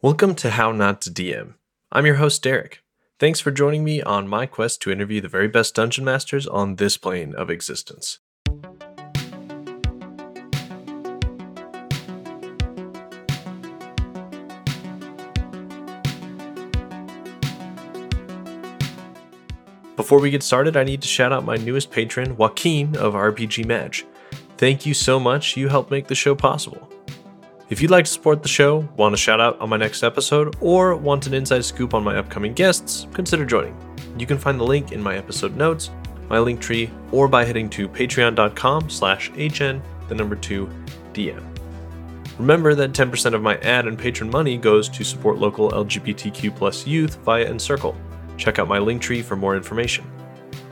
Welcome to How Not to DM. I'm your host, Derek. Thanks for joining me on my quest to interview the very best dungeon masters on this plane of existence. Before we get started, I need to shout out my newest patron, Joaquin of RPG Match. Thank you so much, you helped make the show possible. If you'd like to support the show, want a shout out on my next episode, or want an inside scoop on my upcoming guests, consider joining. You can find the link in my episode notes, my link tree, or by heading to patreon.com slash hn, the number 2, DM. Remember that 10% of my ad and patron money goes to support local LGBTQ plus youth via Encircle. Check out my link tree for more information.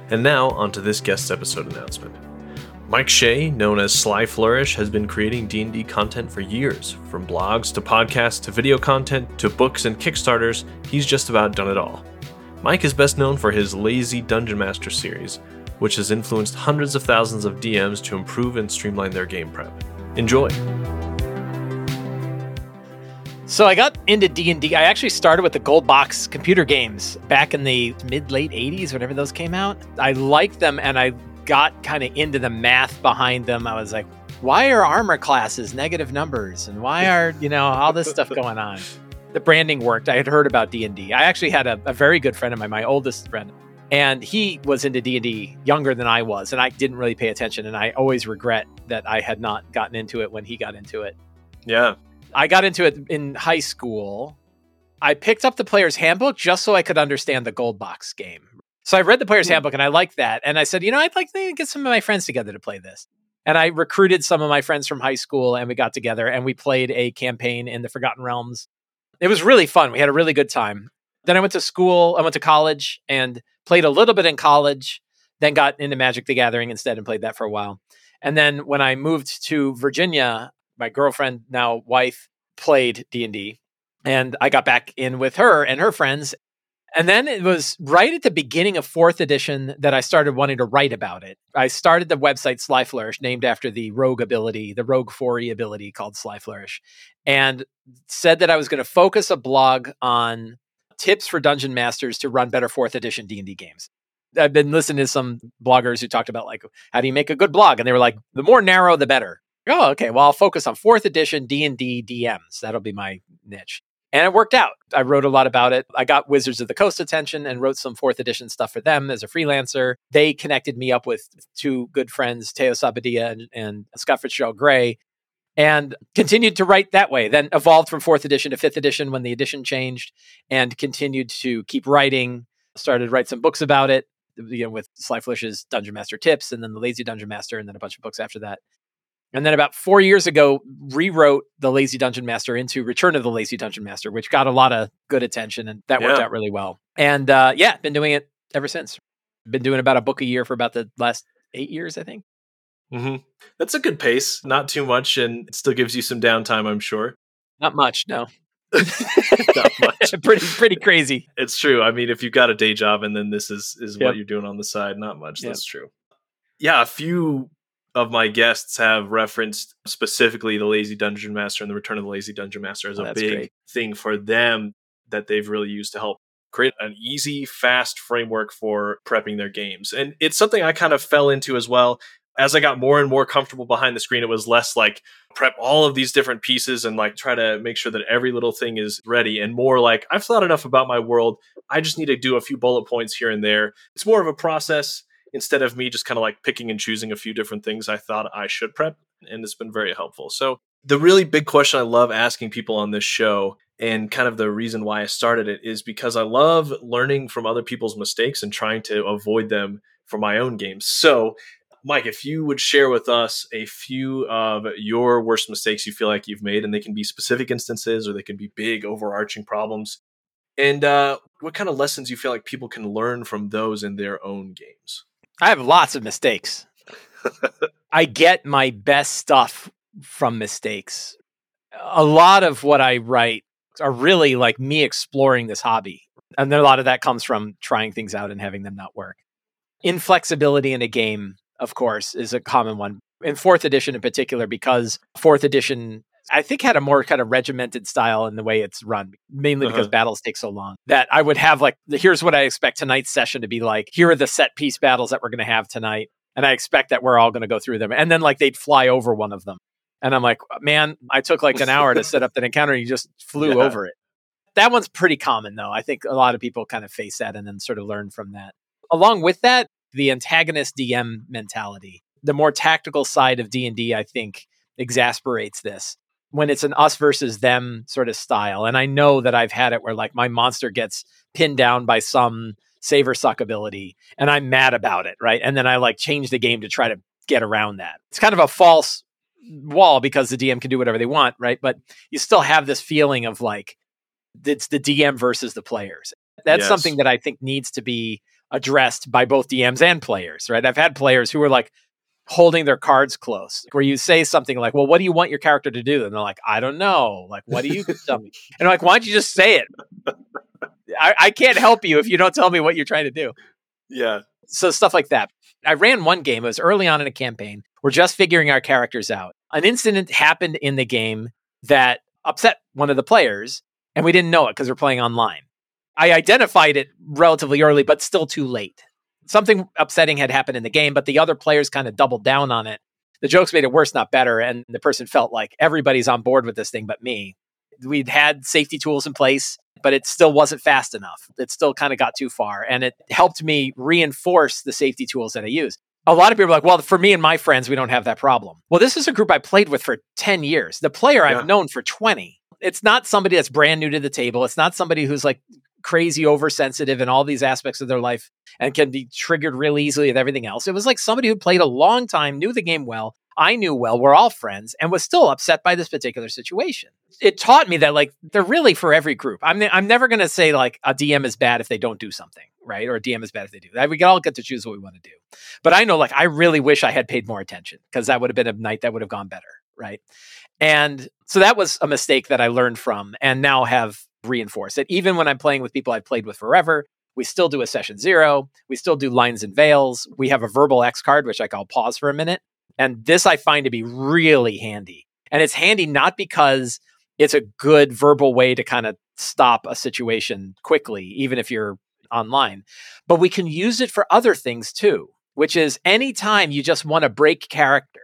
And now, onto this guest episode announcement. Mike Shea, known as Sly Flourish, has been creating D&D content for years. From blogs to podcasts to video content to books and Kickstarters, he's just about done it all. Mike is best known for his Lazy Dungeon Master series, which has influenced hundreds of thousands of DMs to improve and streamline their game prep. Enjoy. So I got into D&D. I actually started with the gold box computer games back in the mid late 80s whenever those came out. I liked them and I got kind of into the math behind them, I was like, why are armor classes negative numbers and why are, you know, all this stuff going on? The branding worked. I had heard about D&D. I actually had a, a very good friend of mine, my oldest friend, and he was into D&D younger than I was and I didn't really pay attention and I always regret that I had not gotten into it when he got into it. Yeah. I got into it in high school. I picked up the player's handbook just so I could understand the gold box game. So I read the player's hmm. handbook and I liked that. And I said, you know, I'd like to get some of my friends together to play this. And I recruited some of my friends from high school and we got together and we played a campaign in the Forgotten Realms. It was really fun. We had a really good time. Then I went to school, I went to college and played a little bit in college, then got into Magic the Gathering instead and played that for a while. And then when I moved to Virginia, my girlfriend, now wife, played D&D and I got back in with her and her friends and then it was right at the beginning of fourth edition that I started wanting to write about it. I started the website Sly Flourish, named after the rogue ability, the rogue 4e ability called Sly Flourish, and said that I was going to focus a blog on tips for dungeon masters to run better fourth edition D&D games. I've been listening to some bloggers who talked about like how do you make a good blog and they were like the more narrow the better. Oh, okay. Well, I'll focus on fourth edition D&D DMs. That'll be my niche. And it worked out. I wrote a lot about it. I got Wizards of the Coast attention and wrote some fourth edition stuff for them as a freelancer. They connected me up with two good friends, Teos Abadia and, and Scott Fitzgerald Gray, and continued to write that way. Then evolved from fourth edition to fifth edition when the edition changed, and continued to keep writing. Started to write some books about it, you know, with Sly Flourish's Dungeon Master tips, and then the Lazy Dungeon Master, and then a bunch of books after that. And then about four years ago, rewrote the Lazy Dungeon Master into Return of the Lazy Dungeon Master, which got a lot of good attention, and that worked out really well. And uh, yeah, been doing it ever since. Been doing about a book a year for about the last eight years, I think. hmm That's a good pace. Not too much, and it still gives you some downtime, I'm sure. Not much, no. Not much. pretty pretty crazy. It's true. I mean, if you've got a day job and then this is is Yep. what you're doing on the side, not much. Yep. That's true. Yeah, a few of my guests have referenced specifically the Lazy Dungeon Master and the Return of the Lazy Dungeon Master as Oh, a big great. thing for them that they've really used to help create an easy, fast framework for prepping their games. And it's something I kind of fell into as well. As I got more and more comfortable behind the screen, it was less like prep all of these different pieces and like try to make sure that every little thing is ready and more like I've thought enough about my world. I just need to do a few bullet points here and there. It's more of a process instead of me just kind of like picking and choosing a few different things I thought I should prep. And it's been very helpful. So, the really big question I love asking people on this show, and kind of the reason why I started it, is because I love learning from other people's mistakes and trying to avoid them for my own games. So, Mike, if you would share with us a few of your worst mistakes you feel like you've made, and they can be specific instances or they can be big overarching problems, and uh, what kind of lessons you feel like people can learn from those in their own games. I have lots of mistakes. I get my best stuff from mistakes. A lot of what I write are really like me exploring this hobby. And then a lot of that comes from trying things out and having them not work. Inflexibility in a game, of course, is a common one. In fourth edition in particular, because fourth edition I think had a more kind of regimented style in the way it's run, mainly because uh-huh. battles take so long. That I would have like, here's what I expect tonight's session to be like. Here are the set piece battles that we're going to have tonight. And I expect that we're all going to go through them. And then like they'd fly over one of them. And I'm like, man, I took like an hour to set up that encounter. And you just flew yeah. over it. That one's pretty common though. I think a lot of people kind of face that and then sort of learn from that. Along with that, the antagonist DM mentality, the more tactical side of D&D, I think exasperates this when it's an us versus them sort of style. And I know that I've had it where like my monster gets pinned down by some save or suck ability and I'm mad about it, right? And then I like change the game to try to get around that. It's kind of a false wall because the DM can do whatever they want, right? But you still have this feeling of like it's the DM versus the players. That's yes. something that I think needs to be addressed by both DMs and players, right? I've had players who are like holding their cards close, where you say something like, Well, what do you want your character to do? And they're like, I don't know. Like, what do you tell me? And I'm like, Why don't you just say it? I, I can't help you if you don't tell me what you're trying to do. Yeah. So stuff like that. I ran one game. It was early on in a campaign. We're just figuring our characters out. An incident happened in the game that upset one of the players, and we didn't know it because we're playing online. I identified it relatively early, but still too late. Something upsetting had happened in the game, but the other players kind of doubled down on it. The jokes made it worse, not better. And the person felt like everybody's on board with this thing but me. We'd had safety tools in place, but it still wasn't fast enough. It still kind of got too far. And it helped me reinforce the safety tools that I use. A lot of people are like, well, for me and my friends, we don't have that problem. Well, this is a group I played with for 10 years. The player yeah. I've known for 20 it's not somebody that's brand new to the table. It's not somebody who's like crazy oversensitive in all these aspects of their life and can be triggered real easily with everything else. It was like somebody who played a long time, knew the game well. I knew well, we're all friends, and was still upset by this particular situation. It taught me that like they're really for every group. I'm ne- I'm never going to say like a DM is bad if they don't do something, right? Or a DM is bad if they do. We all get to choose what we want to do. But I know like I really wish I had paid more attention because that would have been a night that would have gone better, right? And so that was a mistake that I learned from and now have reinforced it. Even when I'm playing with people I've played with forever, we still do a session zero. We still do lines and veils. We have a verbal X card, which I call pause for a minute. And this I find to be really handy. And it's handy not because it's a good verbal way to kind of stop a situation quickly, even if you're online, but we can use it for other things too, which is anytime you just want to break character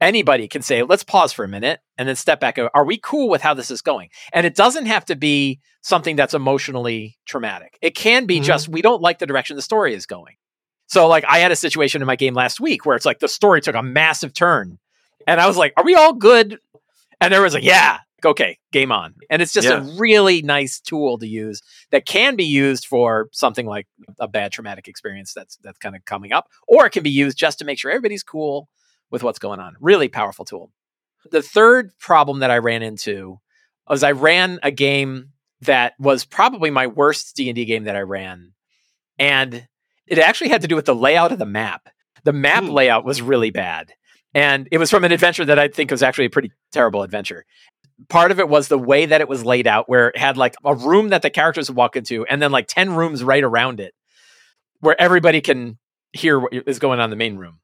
anybody can say, let's pause for a minute and then step back. Are we cool with how this is going? And it doesn't have to be something that's emotionally traumatic. It can be mm-hmm. just, we don't like the direction the story is going. So, like, I had a situation in my game last week where it's like the story took a massive turn. And I was like, are we all good? And there was like, yeah, okay, game on. And it's just yeah. a really nice tool to use that can be used for something like a bad traumatic experience that's that's kind of coming up, or it can be used just to make sure everybody's cool with what's going on. Really powerful tool. The third problem that I ran into was I ran a game that was probably my worst D&D game that I ran. And it actually had to do with the layout of the map. The map mm. layout was really bad. And it was from an adventure that I think was actually a pretty terrible adventure. Part of it was the way that it was laid out, where it had like a room that the characters would walk into, and then like 10 rooms right around it, where everybody can hear what is going on in the main room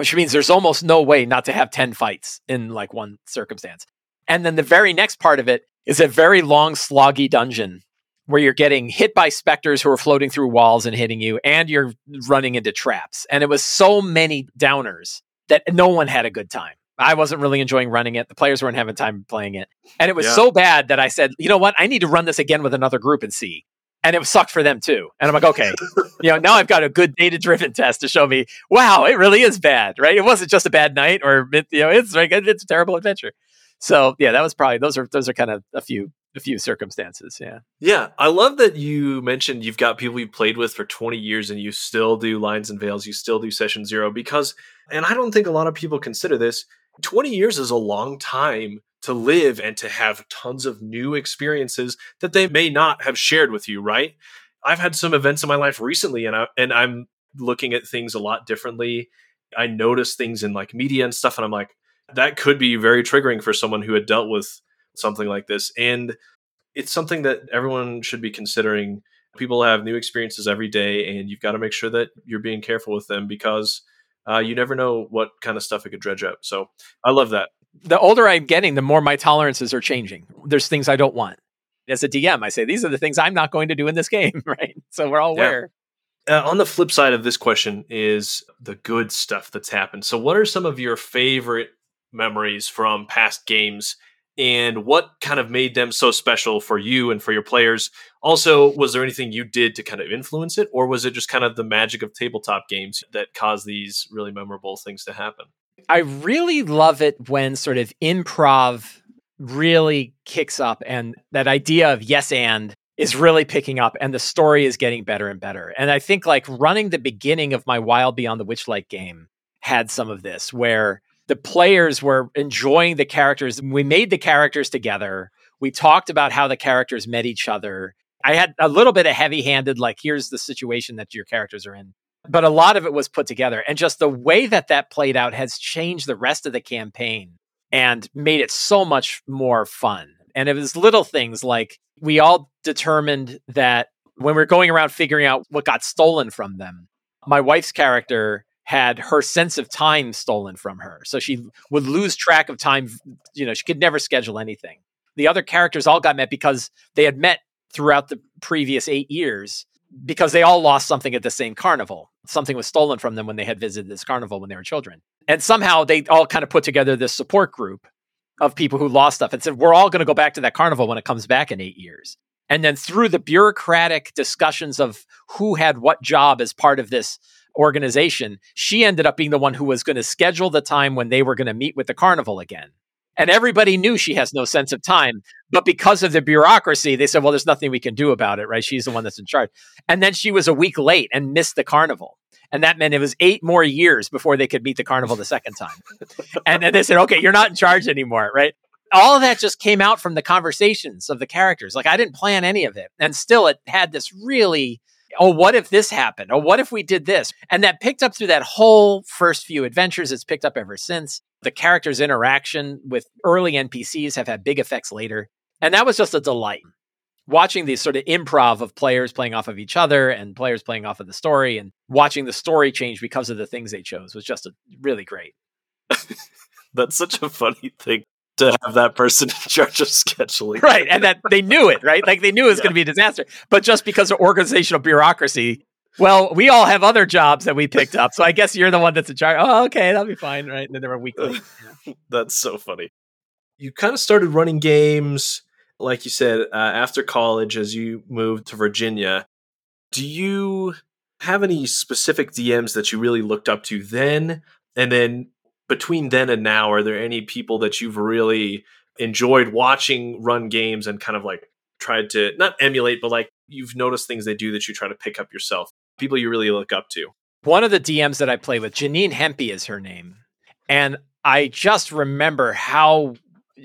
which means there's almost no way not to have 10 fights in like one circumstance. And then the very next part of it is a very long, sloggy dungeon where you're getting hit by specters who are floating through walls and hitting you, and you're running into traps. And it was so many downers that no one had a good time. I wasn't really enjoying running it. The players weren't having time playing it. And it was yeah. so bad that I said, you know what? I need to run this again with another group and see and it sucked for them too. And I'm like, okay, you know, now I've got a good data driven test to show me, wow, it really is bad, right? It wasn't just a bad night, or you know, it's like it's a terrible adventure. So yeah, that was probably those are those are kind of a few a few circumstances. Yeah, yeah, I love that you mentioned you've got people you've played with for 20 years and you still do lines and veils, you still do session zero because, and I don't think a lot of people consider this. 20 years is a long time to live and to have tons of new experiences that they may not have shared with you, right? I've had some events in my life recently and I and I'm looking at things a lot differently. I notice things in like media and stuff and I'm like that could be very triggering for someone who had dealt with something like this and it's something that everyone should be considering. People have new experiences every day and you've got to make sure that you're being careful with them because uh, you never know what kind of stuff it could dredge up. So I love that. The older I'm getting, the more my tolerances are changing. There's things I don't want. As a DM, I say, these are the things I'm not going to do in this game, right? So we're all aware. Yeah. Uh, on the flip side of this question is the good stuff that's happened. So, what are some of your favorite memories from past games and what kind of made them so special for you and for your players? Also, was there anything you did to kind of influence it, or was it just kind of the magic of tabletop games that caused these really memorable things to happen? I really love it when sort of improv really kicks up and that idea of yes and is really picking up and the story is getting better and better. And I think like running the beginning of my Wild Beyond the Witchlight game had some of this where the players were enjoying the characters. We made the characters together. We talked about how the characters met each other. I had a little bit of heavy handed, like, here's the situation that your characters are in. But a lot of it was put together. And just the way that that played out has changed the rest of the campaign and made it so much more fun. And it was little things like we all determined that when we we're going around figuring out what got stolen from them, my wife's character had her sense of time stolen from her. So she would lose track of time. You know, she could never schedule anything. The other characters all got met because they had met throughout the previous eight years because they all lost something at the same carnival. Something was stolen from them when they had visited this carnival when they were children. And somehow they all kind of put together this support group of people who lost stuff and said, We're all going to go back to that carnival when it comes back in eight years. And then through the bureaucratic discussions of who had what job as part of this organization, she ended up being the one who was going to schedule the time when they were going to meet with the carnival again. And everybody knew she has no sense of time. But because of the bureaucracy, they said, well, there's nothing we can do about it, right? She's the one that's in charge. And then she was a week late and missed the carnival. And that meant it was eight more years before they could meet the carnival the second time. and then they said, okay, you're not in charge anymore, right? All of that just came out from the conversations of the characters. Like I didn't plan any of it. And still, it had this really oh, what if this happened? Oh, what if we did this? And that picked up through that whole first few adventures. It's picked up ever since. The characters' interaction with early NPCs have had big effects later. And that was just a delight. Watching these sort of improv of players playing off of each other and players playing off of the story and watching the story change because of the things they chose was just a, really great. That's such a funny thing to have that person in charge of scheduling. Right. And that they knew it, right? Like they knew it was yeah. going to be a disaster. But just because of organizational bureaucracy, well, we all have other jobs that we picked up. So I guess you're the one that's in charge. Oh, okay, that'll be fine. Right. And then there were weekly. that's so funny. You kind of started running games, like you said, uh, after college as you moved to Virginia. Do you have any specific DMs that you really looked up to then? And then between then and now, are there any people that you've really enjoyed watching run games and kind of like tried to not emulate, but like you've noticed things they do that you try to pick up yourself? People you really look up to. One of the DMs that I play with, Janine Hempy is her name. And I just remember how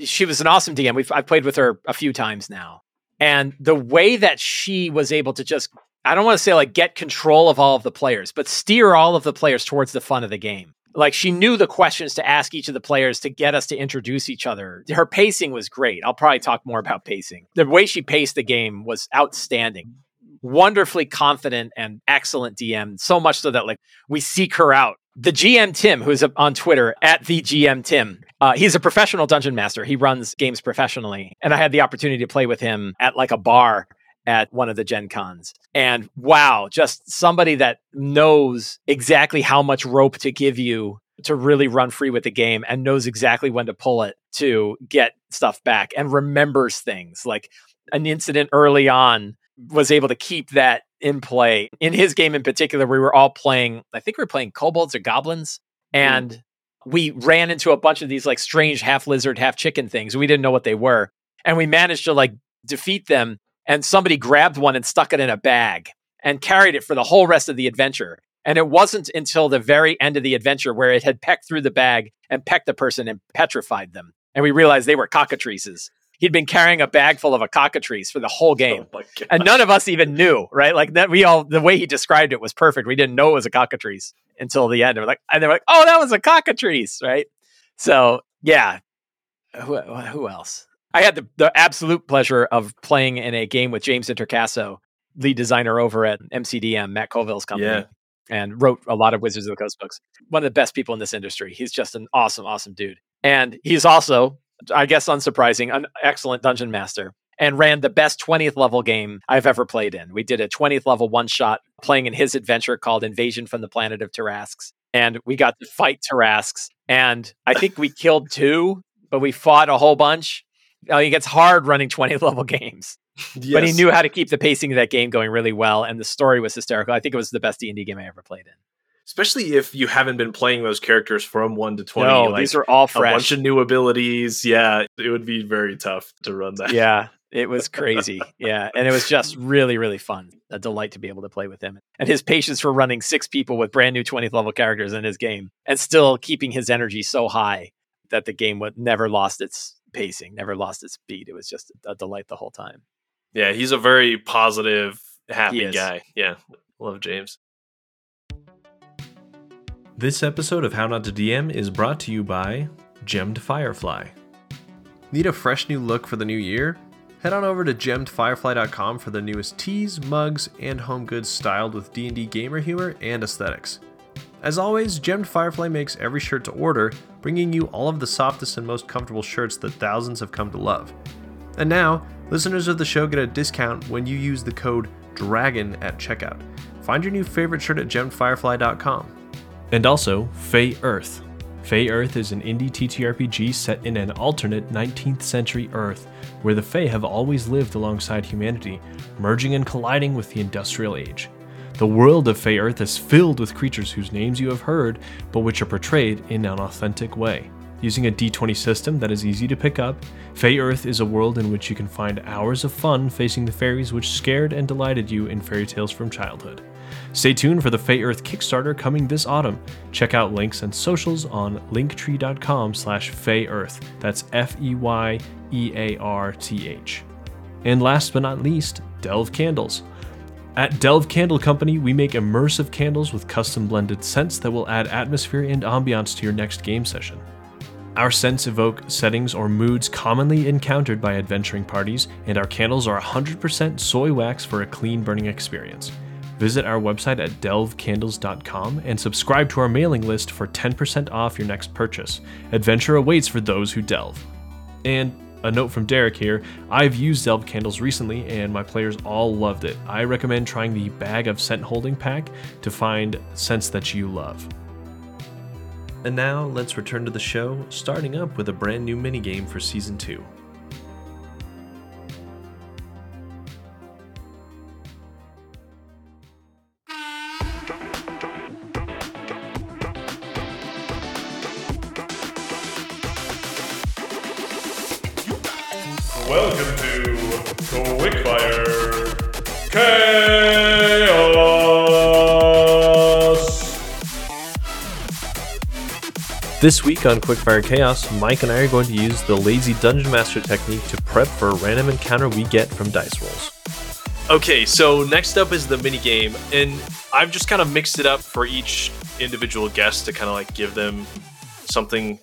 she was an awesome DM. We've I've played with her a few times now. And the way that she was able to just I don't want to say like get control of all of the players, but steer all of the players towards the fun of the game like she knew the questions to ask each of the players to get us to introduce each other. Her pacing was great. I'll probably talk more about pacing. The way she paced the game was outstanding. Wonderfully confident and excellent DM, so much so that like we seek her out. The GM Tim, who's on Twitter at the GM Tim, uh, he's a professional dungeon master. He runs games professionally, and I had the opportunity to play with him at like a bar at one of the Gen Cons. And wow, just somebody that knows exactly how much rope to give you to really run free with the game and knows exactly when to pull it to get stuff back and remembers things like an incident early on was able to keep that in play. In his game in particular, we were all playing, I think we were playing kobolds or goblins. Hmm. And mm. we ran into a bunch of these like strange half lizard, half chicken things. We didn't know what they were. And we managed to like defeat them and somebody grabbed one and stuck it in a bag and carried it for the whole rest of the adventure. And it wasn't until the very end of the adventure where it had pecked through the bag and pecked the person and petrified them. And we realized they were cockatrices. He'd been carrying a bag full of a cockatrice for the whole game. Oh and none of us even knew, right? Like that we all the way he described it was perfect. We didn't know it was a cockatrice until the end. And we're like, and they're like, oh, that was a cockatrice, right? So yeah. Who, who else? I had the, the absolute pleasure of playing in a game with James Introcaso, lead designer over at MCDM, Matt Colville's company. Yeah. And wrote a lot of Wizards of the Coast books. One of the best people in this industry. He's just an awesome, awesome dude. And he's also, I guess, unsurprising, an excellent dungeon master and ran the best 20th level game I've ever played in. We did a 20th level one shot playing in his adventure called Invasion from the Planet of Tarrasques. And we got to fight Tarrasques. And I think we killed two, but we fought a whole bunch. Uh, it gets hard running 20 level games. Yes. But he knew how to keep the pacing of that game going really well. And the story was hysterical. I think it was the best D&D game I ever played in especially if you haven't been playing those characters from one to twenty. No, like these are all fresh. A bunch of new abilities. Yeah, it would be very tough to run that. Yeah, it was crazy. yeah. And it was just really, really fun. A delight to be able to play with him. And his patience for running six people with brand new 20th level characters in his game and still keeping his energy so high that the game would never lost its pacing, never lost its beat. It was just a delight the whole time. Yeah, he's a very positive, happy guy. Yeah. Love James. This episode of How Not to DM is brought to you by Gemmed Firefly. Need a fresh new look for the new year? Head on over to gemmedfirefly.com for the newest tees, mugs, and home goods styled with D&D gamer humor and aesthetics. As always, Gemmed Firefly makes every shirt to order, bringing you all of the softest and most comfortable shirts that thousands have come to love. And now, listeners of the show get a discount when you use the code DRAGON at checkout. Find your new favorite shirt at gemmedfirefly.com. And also, Fey Earth. Fey Earth is an indie TTRPG set in an alternate 19th century Earth where the Fey have always lived alongside humanity, merging and colliding with the Industrial Age. The world of Fey Earth is filled with creatures whose names you have heard, but which are portrayed in an authentic way. Using a d20 system that is easy to pick up, Fey Earth is a world in which you can find hours of fun facing the fairies which scared and delighted you in fairy tales from childhood. Stay tuned for the Fey Earth Kickstarter coming this autumn. Check out links and socials on linktree.com slash Earth. That's F-E-Y-E-A-R-T-H. And last but not least, Delve Candles. At Delve Candle Company, we make immersive candles with custom blended scents that will add atmosphere and ambiance to your next game session. Our scents evoke settings or moods commonly encountered by adventuring parties, and our candles are 100% soy wax for a clean burning experience. Visit our website at delvecandles.com and subscribe to our mailing list for 10% off your next purchase. Adventure awaits for those who delve. And a note from Derek here I've used Delve candles recently and my players all loved it. I recommend trying the Bag of Scent Holding Pack to find scents that you love. And now let's return to the show, starting up with a brand new minigame for Season 2. This week on Quickfire Chaos, Mike and I are going to use the lazy dungeon master technique to prep for a random encounter we get from dice rolls. Okay, so next up is the mini game, and I've just kind of mixed it up for each individual guest to kind of like give them something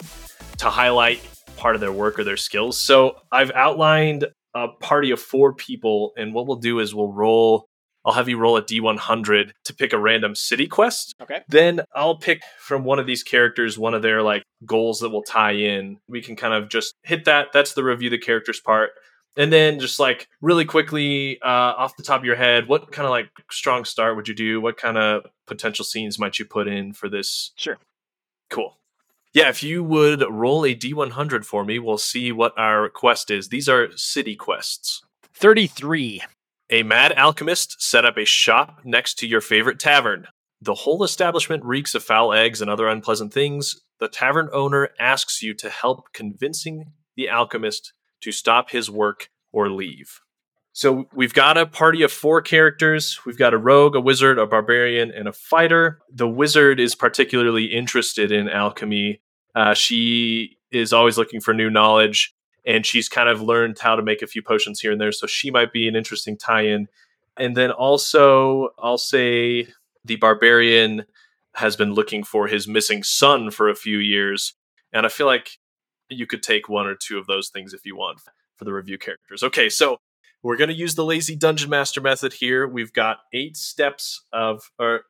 to highlight part of their work or their skills. So I've outlined a party of four people, and what we'll do is we'll roll. I'll have you roll a d100 to pick a random city quest. Okay. Then I'll pick from one of these characters one of their like goals that will tie in. We can kind of just hit that. That's the review the characters part. And then just like really quickly uh, off the top of your head, what kind of like strong start would you do? What kind of potential scenes might you put in for this? Sure. Cool. Yeah, if you would roll a D100 for me, we'll see what our quest is. These are city quests. 33. A mad alchemist set up a shop next to your favorite tavern. The whole establishment reeks of foul eggs and other unpleasant things. The tavern owner asks you to help convincing the alchemist to stop his work or leave. So we've got a party of four characters. We've got a rogue, a wizard, a barbarian, and a fighter. The wizard is particularly interested in alchemy. Uh, she is always looking for new knowledge, and she's kind of learned how to make a few potions here and there. So she might be an interesting tie-in. And then also, I'll say the barbarian has been looking for his missing son for a few years, and I feel like you could take one or two of those things if you want for the review characters. Okay, so we're going to use the lazy dungeon master method here. We've got eight steps of, or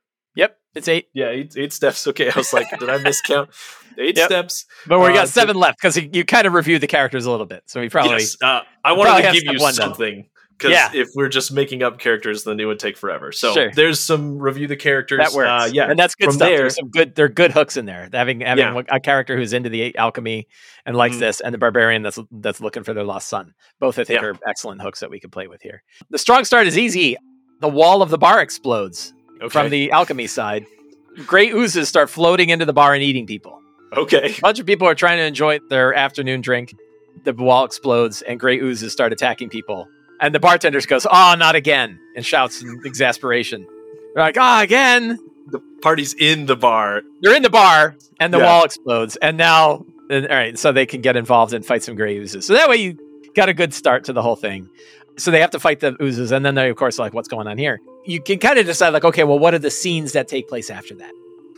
It's eight, Yeah, eight, eight steps. Okay, I was like, did I miscount? Eight Yep. steps. but we Uh, got to- seven left because you kind of reviewed the characters a little bit. So we probably yes, uh, I probably wanted to give you one done. something because Yeah. if we're just making up characters, then it would take forever. So Sure. there's some review the characters. that works. Uh, yeah, and that's good From stuff. there- There's some good. They're good hooks in there. Having having Yeah. a character who's into the alchemy and likes Mhm. this, and the barbarian that's that's looking for their lost son. Both I think Yeah. are excellent hooks that we could play with here. The strong start is easy. The wall of the bar explodes okay. from the alchemy side. Gray oozes start floating into the bar and eating people. okay. A bunch of people are trying to enjoy their afternoon drink. The wall explodes and gray oozes start attacking people. And the bartender goes, "Oh, not again!" and shouts in exasperation. They're like, "Ah, again!" The party's in the bar. They're in the bar, and the Yeah. wall explodes. And now, and- all right, so they can get involved and fight some gray oozes. So that way, you got a good start to the whole thing. So they have to fight the oozes, and then they, of course, are like, "What's going on here?" You can kind of decide, like, okay, well, what are the scenes that take place after that?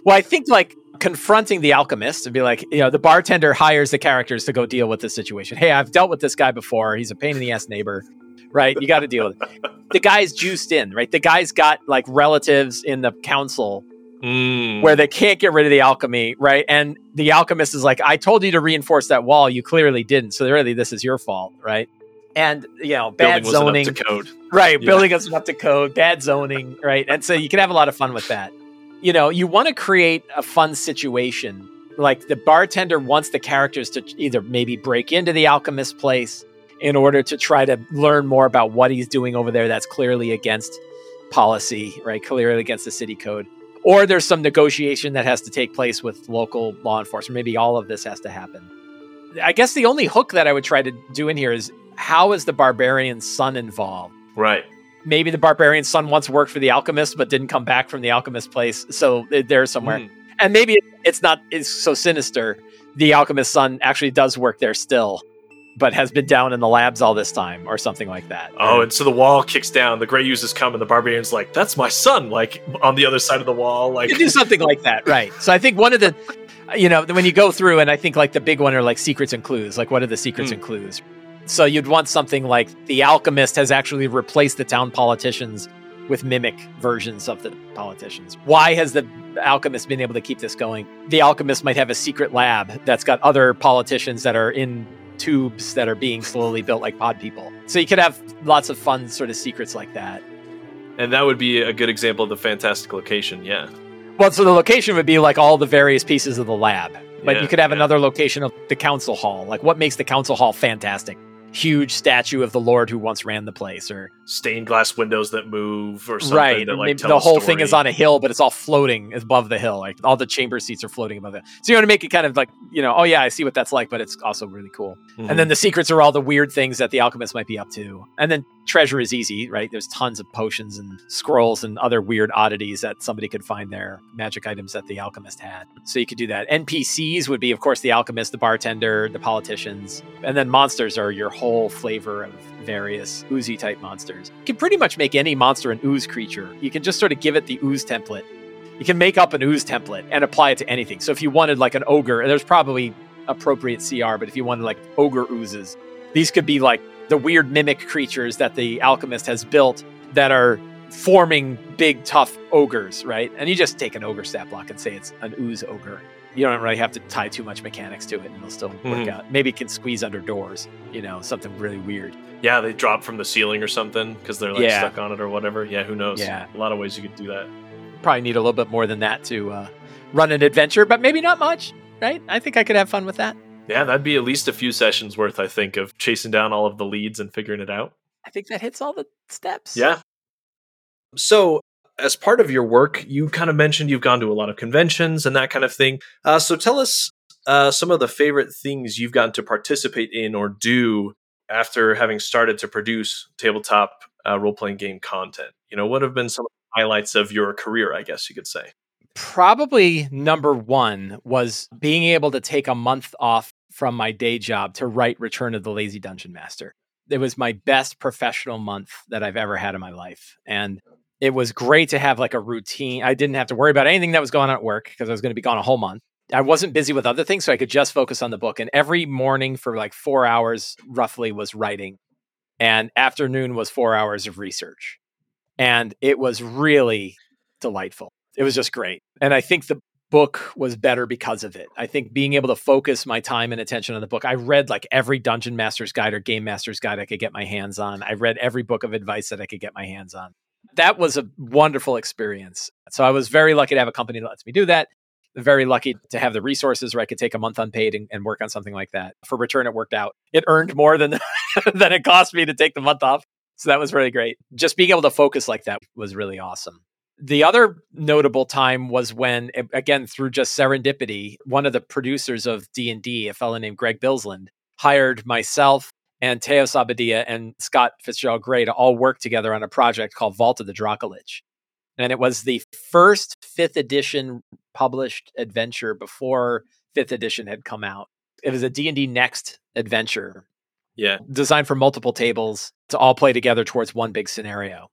Well, I think like confronting the alchemist and be like, you know, the bartender hires the characters to go deal with the situation. Hey, I've dealt with this guy before. He's a pain in the ass neighbor, right? You got to deal with it. The guy's juiced in, right? The guy's got like relatives in the council Mm. where they can't get rid of the alchemy, right? And the alchemist is like, I told you to reinforce that wall. You clearly didn't. So really, this is your fault, right? And, you know, bad building zoning. up to code. Right, Yeah. building us up to code, bad zoning, right? And so you can have a lot of fun with that. You know, you want to create a fun situation. Like the bartender wants the characters to either maybe break into the alchemist place in order to try to learn more about what he's doing over there that's clearly against policy, right? Clearly against the city code. Or there's some negotiation that has to take place with local law enforcement. Maybe all of this has to happen. I guess the only hook that I would try to do in here is how is the barbarian's son involved? Right. maybe the barbarian's son once worked for the alchemist but didn't come back from the alchemist place so there's somewhere Mm. and maybe it's not it's so sinister the alchemist's son actually does work there still but has been down in the labs all this time or something like that Oh, and so the wall kicks down. The gray oozes come, and the barbarian's like, "That's my son!" Like on the other side of the wall. Like, you do something like that right so i think one of the you know when you go through and i think like the big one are like secrets and clues like what are the secrets Hmm. and clues so you'd want something like the alchemist has actually replaced the town politicians with mimic versions of the politicians why has the alchemist been able to keep this going the alchemist might have a secret lab that's got other politicians that are in tubes that are being slowly built like pod people so you could have lots of fun sort of secrets like that and that would be a good example of the fantastic location. Yeah. Well, so the location would be like all the various pieces of the lab, but Yeah, you could have yeah. another location of the council hall. Like, what makes the council hall fantastic? Huge statue of the Lord who once ran the place, or Stained glass windows that move, or something right, that like the whole thing is on a hill, but it's all floating above the hill. Like all the chamber seats are floating above it. So you want to make it kind of like you know, oh yeah, I see what that's like, but it's also really cool. Mhm. And then the secrets are all the weird things that the alchemist might be up to. And then treasure is easy, right? There's tons of potions and scrolls and other weird oddities that somebody could find there, magic items that the alchemist had. So you could do that. NPCs would be, of course, the alchemist, the bartender, the politicians. And then monsters are your whole flavor of various oozy type monsters. You can pretty much make any monster an ooze creature. You can just sort of give it the ooze template. You can make up an ooze template and apply it to anything. So if you wanted like an ogre, there's probably appropriate CR, but if you wanted like ogre oozes, these could be like the weird mimic creatures that the alchemist has built that are forming big tough ogres, right? And you just take an ogre stat block and say it's an ooze ogre. You don't really have to tie too much mechanics to it and it'll still work Mhm. out. Maybe it can squeeze under doors, you know, something really weird. yeah, they drop from the ceiling or something because they're like Yeah. stuck on it or whatever. Yeah, who knows? Yeah. a lot of ways you could do that. Probably need a little bit more than that to uh, run an adventure, but maybe not much, right? I think I could have fun with that. Yeah, that'd be at least a few sessions worth, I think, of chasing down all of the leads and figuring it out. I think that hits all the steps. Yeah. So, as part of your work, you kind of mentioned you've gone to a lot of conventions and that kind of thing. Uh, so, tell us uh, some of the favorite things you've gotten to participate in or do after having started to produce tabletop uh, role playing game content. You know, what have been some of the highlights of your career, I guess you could say? Probably number one was being able to take a month off from my day job to write Return of the Lazy Dungeon Master. It was my best professional month that I've ever had in my life. And it was great to have like a routine. I didn't have to worry about anything that was going on at work because I was going to be gone a whole month. I wasn't busy with other things, so I could just focus on the book. And every morning for like four hours, roughly, was writing, and afternoon was four hours of research. And it was really delightful. it was just great. And I think the book was better because of it. I think being able to focus my time and attention on the book. I read like every dungeon master's guide or game master's guide I could get my hands on. I read every book of advice that I could get my hands on. That was a wonderful experience. So I was very lucky to have a company that lets me do that. Very lucky to have the resources where I could take a month unpaid and, and work on something like that. For return, it worked out. It earned more than than it cost me to take the month off. So that was really great. Just being able to focus like that was really awesome. The other notable time was when, again, through just serendipity, one of the producers of D and D, a fellow named Greg Bilsland, hired myself and Teos Abadia and Scott Fitzgerald Gray to all work together on a project called Vault of the Dracolich. And it was the first fifth edition published adventure before fifth edition had come out. It was a D&D Next adventure. Yeah. Designed for multiple tables to all play together towards one big scenario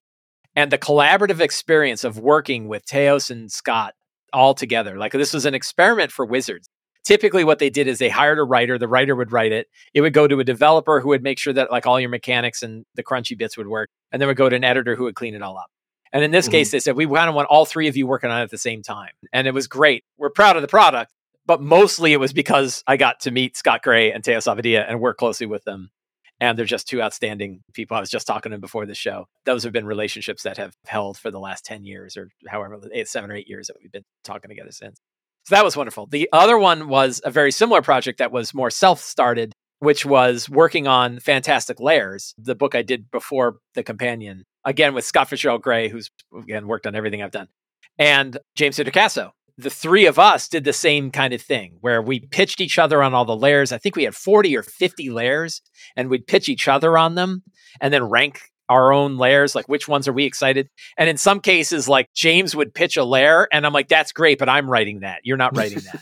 and the collaborative experience of working with Teos and Scott all together. Like this was an experiment for Wizards. Typically, what they did is they hired a writer. The writer would write it. It would go to a developer who would make sure that like all your mechanics and the crunchy bits would work, and then would go to an editor who would clean it all up. And in this mm-hmm. case, they said we kind of want all three of you working on it at the same time, and it was great. We're proud of the product, but mostly it was because I got to meet Scott Gray and Teos Abadia and work closely with them and they're just two outstanding people. I was just talking to them before the show. Those have been relationships that have held for the last 10 years or however, eight, seven or eight years that we've been talking together since. So that was wonderful. The other one was a very similar project that was more self started, which was working on Fantastic Lairs, the book I did before The Companion, again with Scott Fitzgerald Gray, who's again worked on everything I've done, and James Introcaso, the three of us did the same kind of thing where we pitched each other on all the lairs. I think we had 40 or 50 lairs and we'd pitch each other on them and then rank our own lairs, like which ones are we excited? And in some cases, like James would pitch a lair, and I'm like, that's great, but I'm writing that. You're not writing that.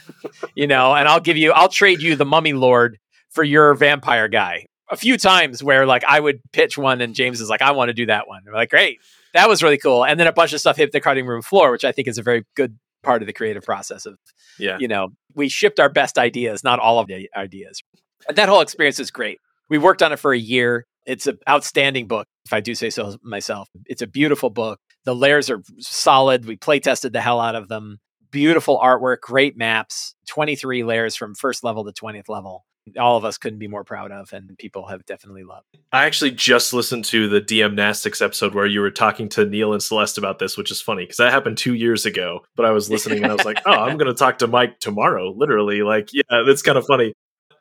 you know, and I'll give you, I'll trade you the mummy lord for your vampire guy. A few times where like I would pitch one and James is like, I want to do that one. I'm like, great. That was really cool. And then a bunch of stuff hit the cutting room floor, which I think is a very good part of the creative process of yeah. you know we shipped our best ideas not all of the ideas. And that whole experience is great. We worked on it for a year. It's an outstanding book if i do say so myself. It's a beautiful book. The lairs are solid. We play tested the hell out of them. Beautiful artwork great maps 23 lairs from first level to 20th level all of us couldn't be more proud of and people have definitely loved. I actually just listened to the DM Nastics episode where you were talking to Neil and Celeste about this, which is funny because that happened two years ago. But I was listening and I was like, oh, I'm going to talk to Mike tomorrow. Literally, like, yeah, that's kind of funny.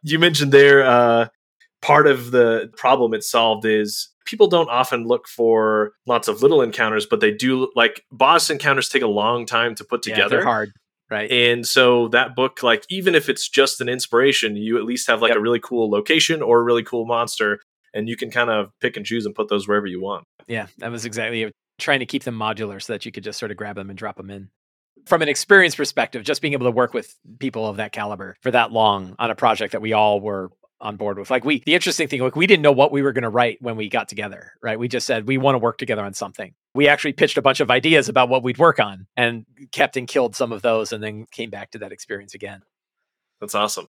You mentioned there, uh, part of the problem it solved is people don't often look for lots of little encounters, but they do like boss encounters take a long time to put together. Yeah, hard. Right. And so that book, like, even if it's just an inspiration, you at least have like yep. a really cool location or a really cool monster, and you can kind of pick and choose and put those wherever you want. Yeah, that was exactly it. trying to keep them modular so that you could just sort of grab them and drop them in. From an experience perspective, just being able to work with people of that caliber for that long on a project that we all were on board with. Like we, the interesting thing, like we didn't know what we were going to write when we got together, right? We just said we want to work together on something. We actually pitched a bunch of ideas about what we'd work on, and kept and killed some of those, and then came back to that experience again. That's awesome.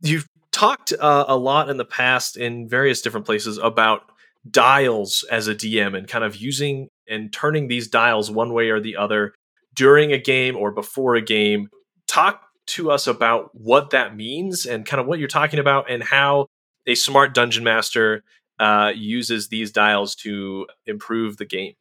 You've talked uh, a lot in the past in various different places about dials as a DM and kind of using and turning these dials one way or the other during a game or before a game. Talk to us about what that means and kind of what you're talking about and how a smart dungeon master uh, uses these dials to improve the game.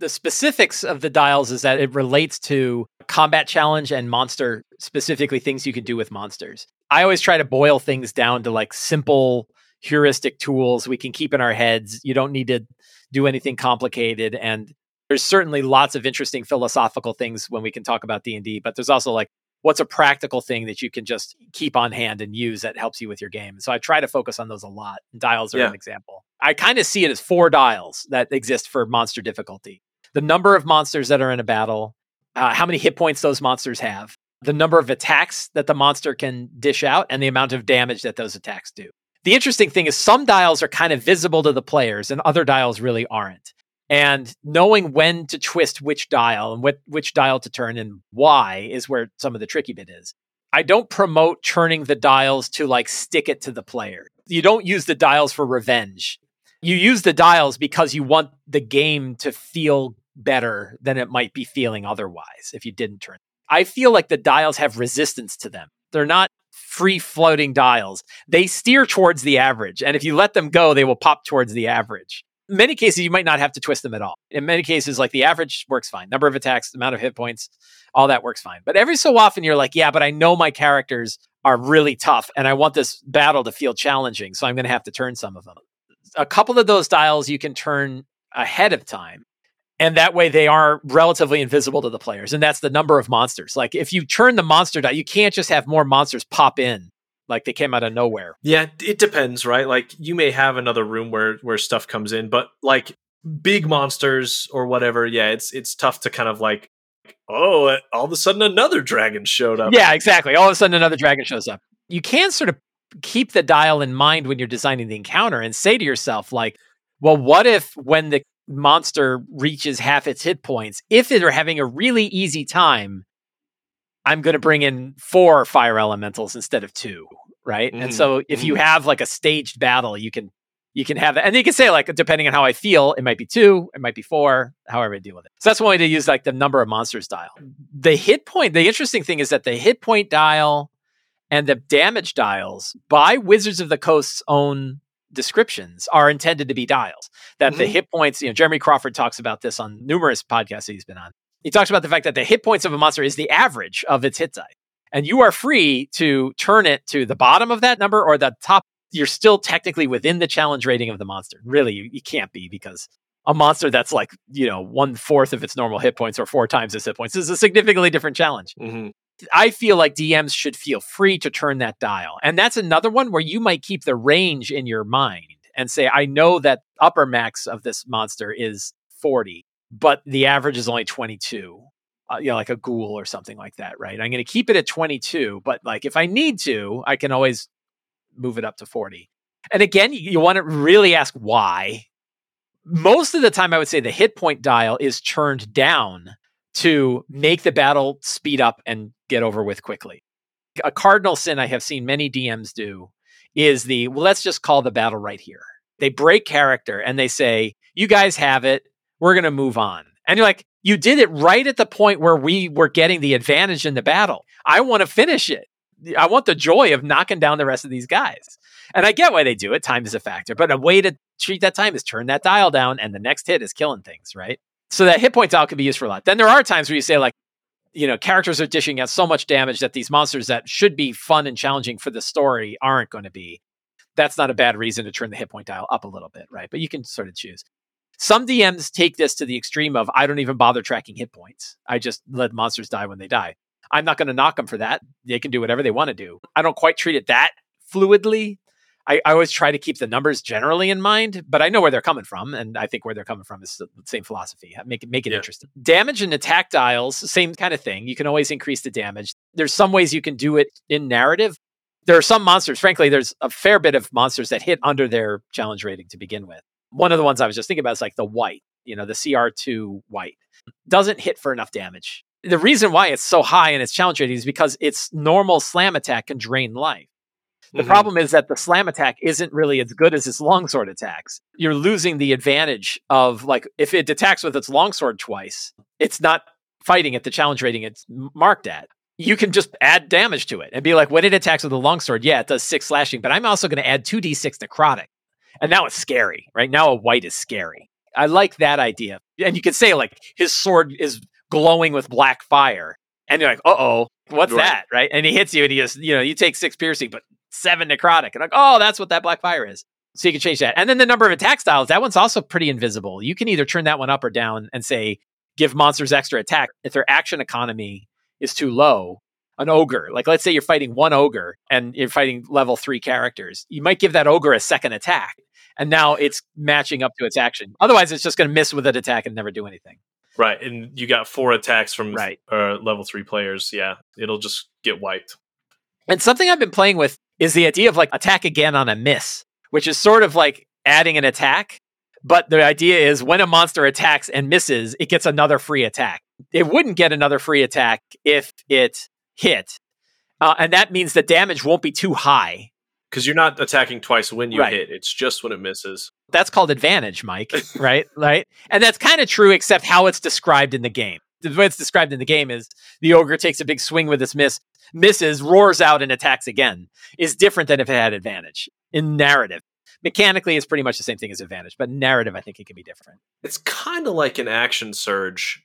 The specifics of the dials is that it relates to combat challenge and monster, specifically things you can do with monsters. I always try to boil things down to like simple heuristic tools we can keep in our heads. You don't need to do anything complicated and there's certainly lots of interesting philosophical things when we can talk about D&D, but there's also like what's a practical thing that you can just keep on hand and use that helps you with your game. So I try to focus on those a lot. Dials are yeah. an example. I kind of see it as four dials that exist for monster difficulty. The number of monsters that are in a battle, uh, how many hit points those monsters have, the number of attacks that the monster can dish out, and the amount of damage that those attacks do. The interesting thing is some dials are kind of visible to the players and other dials really aren't and knowing when to twist which dial and what which dial to turn and why is where some of the tricky bit is. I don't promote turning the dials to like stick it to the player. You don't use the dials for revenge. You use the dials because you want the game to feel better than it might be feeling otherwise if you didn't turn. I feel like the dials have resistance to them. They're not free floating dials. They steer towards the average. And if you let them go, they will pop towards the average. Many cases, you might not have to twist them at all. In many cases, like the average works fine. Number of attacks, amount of hit points, all that works fine. But every so often, you're like, yeah, but I know my characters are really tough and I want this battle to feel challenging. So I'm going to have to turn some of them. A couple of those dials you can turn ahead of time. And that way they are relatively invisible to the players. And that's the number of monsters. Like if you turn the monster die, you can't just have more monsters pop in like they came out of nowhere. Yeah, it depends, right? Like you may have another room where where stuff comes in, but like big monsters or whatever, yeah, it's it's tough to kind of like oh, uh, all of a sudden another dragon showed up. Yeah, exactly. All of a sudden another dragon shows up. You can sort of keep the dial in mind when you're designing the encounter and say to yourself like, well, what if when the monster reaches half its hit points, if they're having a really easy time, I'm going to bring in four fire elementals instead of two, right? Mm-hmm. And so if you mm-hmm. have like a staged battle, you can you can have that, and you can say like depending on how I feel, it might be two, it might be four, however I deal with it. So that's one way to use like the number of monsters dial. The hit point. The interesting thing is that the hit point dial and the damage dials by Wizards of the Coast's own descriptions are intended to be dials. That mm-hmm. the hit points, you know, Jeremy Crawford talks about this on numerous podcasts that he's been on. He talks about the fact that the hit points of a monster is the average of its hit die. And you are free to turn it to the bottom of that number or the top. You're still technically within the challenge rating of the monster. Really, you, you can't be because a monster that's like, you know, one fourth of its normal hit points or four times its hit points is a significantly different challenge. Mm-hmm. I feel like DMs should feel free to turn that dial. And that's another one where you might keep the range in your mind and say, I know that upper max of this monster is 40, but the average is only 22. Uh, you know, like a ghoul or something like that, right? I'm going to keep it at 22, but like if I need to, I can always move it up to 40. And again, you, you want to really ask why. Most of the time, I would say the hit point dial is turned down to make the battle speed up and get over with quickly. A cardinal sin I have seen many DMs do is the well, let's just call the battle right here. They break character and they say, You guys have it. We're going to move on. And you're like, You did it right at the point where we were getting the advantage in the battle. I want to finish it. I want the joy of knocking down the rest of these guys. And I get why they do it. Time is a factor. But a way to treat that time is turn that dial down and the next hit is killing things, right? So that hit point dial can be used for a lot. Then there are times where you say, like, you know, characters are dishing out so much damage that these monsters that should be fun and challenging for the story aren't going to be. That's not a bad reason to turn the hit point dial up a little bit, right? But you can sort of choose. Some DMs take this to the extreme of I don't even bother tracking hit points. I just let monsters die when they die. I'm not going to knock them for that. They can do whatever they want to do. I don't quite treat it that fluidly. I, I, always try to keep the numbers generally in mind, but I know where they're coming from, and I think where they're coming from is the same philosophy. Make it make it yeah. interesting. Damage and attack dials, same kind of thing. You can always increase the damage. There's some ways you can do it in narrative. There are some monsters, frankly, there's a fair bit of monsters that hit under their challenge rating to begin with. One of the ones I was just thinking about is like the wight, you know, the CR2 wight. Doesn't hit for enough damage. The reason why it's so high in its challenge rating is because its normal slam attack can drain life. The mm-hmm. problem is that the slam attack isn't really as good as its longsword attacks. You're losing the advantage of like if it attacks with its longsword twice, it's not fighting at the challenge rating it's marked at. You can just add damage to it and be like, when it attacks with a longsword, yeah, it does six slashing, but I'm also going to add 2d6 necrotic. And now it's scary, right? Now a wight is scary. I like that idea. And you could say, like, his sword is glowing with black fire. And you're like, uh oh, what's right. that? Right. And he hits you and he just, you know, you take six piercing, but seven necrotic. And like, oh, that's what that black fire is. So you can change that. And then the number of attack styles, that one's also pretty invisible. You can either turn that one up or down and say, give monsters extra attack. If their action economy is too low, an ogre, like let's say you're fighting one ogre and you're fighting level three characters, you might give that ogre a second attack. And now it's matching up to its action. Otherwise, it's just going to miss with an attack and never do anything. Right. And you got four attacks from right. Uh, level three players. Yeah. It'll just get wiped. And something I've been playing with is the idea of like attack again on a miss, which is sort of like adding an attack. But the idea is when a monster attacks and misses, it gets another free attack. It wouldn't get another free attack if it hit. Uh, and that means the damage won't be too high Because you're not attacking twice when you Right. hit. It's just when it misses. That's called advantage, Mike, right? right? And that's kind of true, except how it's described in the game. The way it's described in the game is the ogre takes a big swing with his miss, misses, roars out, and attacks again. Is different than if it had advantage in narrative. Mechanically, it's pretty much the same thing as advantage, but narrative, I think it can be different. It's kind of like an action surge.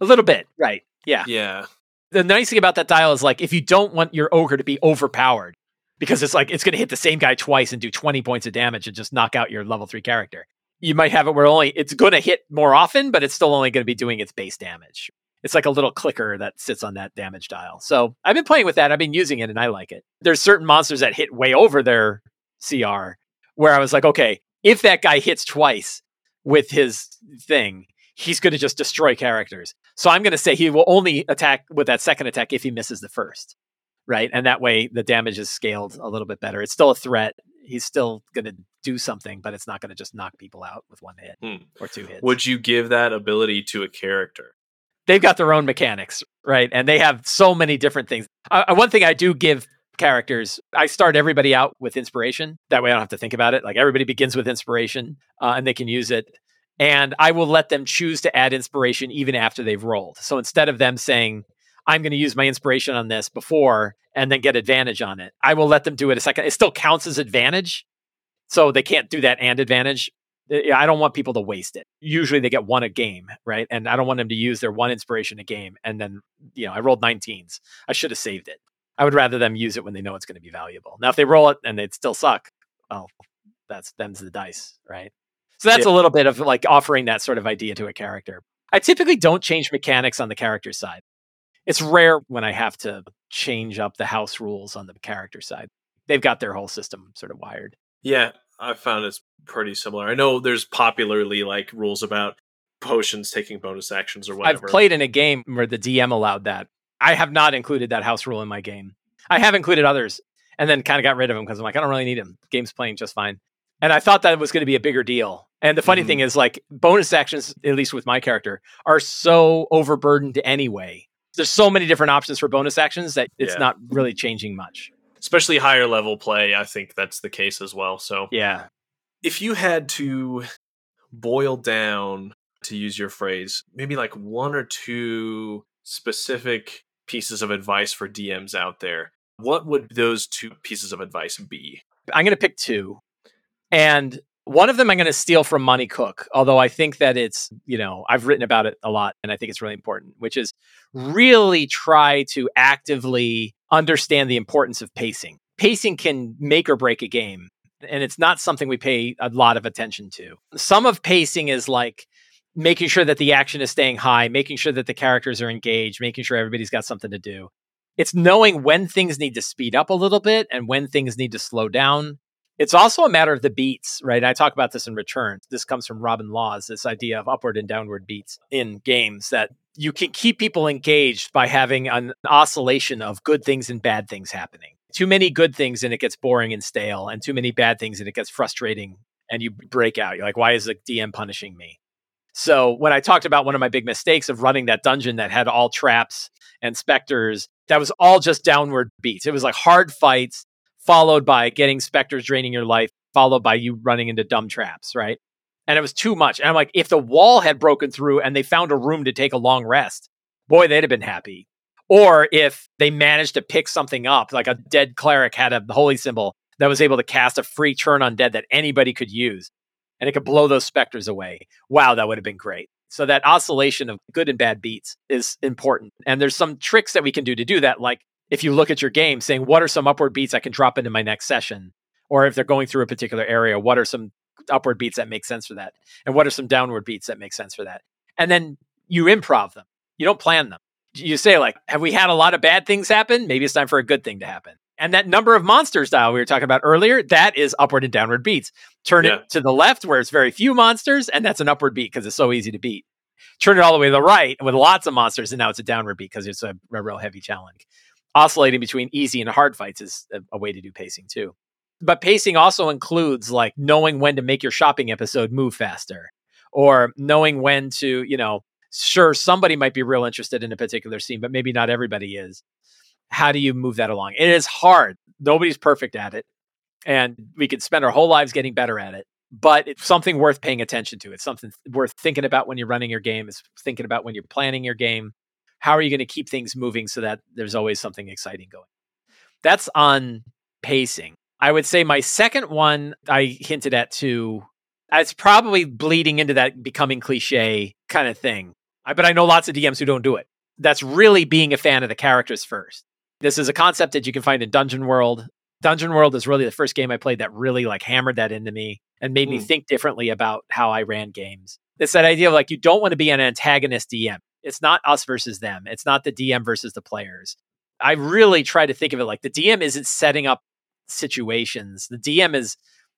A little bit, right? Yeah. Yeah. The nice thing about that dial is like if you don't want your ogre to be overpowered, because it's like it's going to hit the same guy twice and do 20 points of damage and just knock out your level three character. You might have it where only it's going to hit more often, but it's still only going to be doing its base damage. It's like a little clicker that sits on that damage dial. So I've been playing with that. I've been using it and I like it. There's certain monsters that hit way over their CR where I was like, okay, if that guy hits twice with his thing, he's going to just destroy characters. So I'm going to say he will only attack with that second attack if he misses the first. Right. And that way the damage is scaled a little bit better. It's still a threat. He's still going to do something, but it's not going to just knock people out with one hit Hmm. or two hits. Would you give that ability to a character? they've got their own mechanics, right? And they have so many different things. Uh, uh, one thing I do give characters, I start everybody out with inspiration. That way I don't have to think about it. Like everybody begins with inspiration uh, and they can use it. And I will let them choose to add inspiration even after they've rolled. So instead of them saying, I'm going to use my inspiration on this before and then get advantage on it, I will let them do it a second. It still counts as advantage. So they can't do that and advantage. Uh, I don't want people to waste it. Usually they get one a game, right? And I don't want them to use their one inspiration a game. And then, you know, I rolled 19s. I should have saved it. I would rather them use it when they know it's going to be valuable. Now, if they roll it and they still suck, well, that's them's the dice, right? So that's a little bit of like offering that sort of idea to a character. I typically don't change mechanics on the character side. It's rare when I have to change up the house rules on the character side. They've got their whole system sort of wired. Yeah, I found it's pretty similar. I know there's popularly like rules about potions taking bonus actions or whatever. I've played in a game where the DM allowed that. I have not included that house rule in my game. I have included others and then kind of got rid of them because I'm like, I don't really need them. Game's playing just fine. And I thought that was going to be a bigger deal. And the funny Mhm. thing is, like, bonus actions, at least with my character, are so overburdened anyway. There's so many different options for bonus actions that it's Yeah. not really changing much. Especially higher level play, I think that's the case as well. So Yeah. if you had to boil down, to use your phrase, maybe like one or two specific pieces of advice for DMs out there, what would those two pieces of advice be? I'm going to pick two. And one of them I'm going to steal from Monte Cook, although I think that it's, you know, I've written about it a lot and I think it's really important, which is really try to actively understand the importance of pacing. Pacing can make or break a game, and it's not something we pay a lot of attention to. Some of pacing is like making sure that the action is staying high, making sure that the characters are engaged, making sure everybody's got something to do. It's knowing when things need to speed up a little bit and when things need to slow down. It's also a matter of the beats, right? I talk about this in Return. This comes from Robin Laws, this idea of upward and downward beats in games that you can keep people engaged by having an oscillation of good things and bad things happening. Too many good things and it gets boring and stale, and too many bad things and it gets frustrating and you break out. You're like, why is the DM punishing me? So when I talked about one of my big mistakes of running that dungeon that had all traps and specters, that was all just downward beats. It was like hard fights followed by getting specters draining your life, followed by you running into dumb traps, right? And it was too much. And I'm like, if the wall had broken through and they found a room to take a long rest, boy, they'd have been happy. Or if they managed to pick something up, like a dead cleric had a holy symbol that was able to cast a free turn undead that anybody could use and it could blow those specters away. Wow, that would have been great. So that oscillation of good and bad beats is important. And there's some tricks that we can do to do that. Like if you look at your game saying, what are some upward beats I can drop into my next session? Or if they're going through a particular area, what are some upward beats that make sense for that? And what are some downward beats that make sense for that? And then you improv them. You don't plan them. You say, like, have we had a lot of bad things happen? Maybe it's time for a good thing to happen. And that number of monsters dial we were talking about earlier, that is upward and downward beats. Turn Yeah. it to the left where it's very few monsters, and that's an upward beat because it's so easy to beat. Turn it all the way to the right with lots of monsters, and now it's a downward beat because it's a, a real heavy challenge. Oscillating between easy and hard fights is a, a way to do pacing too. But pacing also includes like knowing when to make your shopping episode move faster or knowing when to, you know, sure, somebody might be real interested in a particular scene, but maybe not everybody is. How do you move that along? It is hard. Nobody's perfect at it. and we could spend our whole lives getting better at it. But it's something worth paying attention to. It's something worth thinking about when you're running your game. It's thinking about when you're planning your game. How are you going to keep things moving so that there's always something exciting going? That's on pacing. I would say my second one I hinted at too. It's probably bleeding into that becoming cliche kind of thing. I, but I know lots of DMs who don't do it. That's really being a fan of the characters first. This is a concept that you can find in Dungeon World. Dungeon World is really the first game I played that really like hammered that into me and made mm. me think differently about how I ran games. It's that idea of like you don't want to be an antagonist DM. It's not us versus them. It's not the DM versus the players. I really try to think of it like the DM isn't setting up situations. The DM is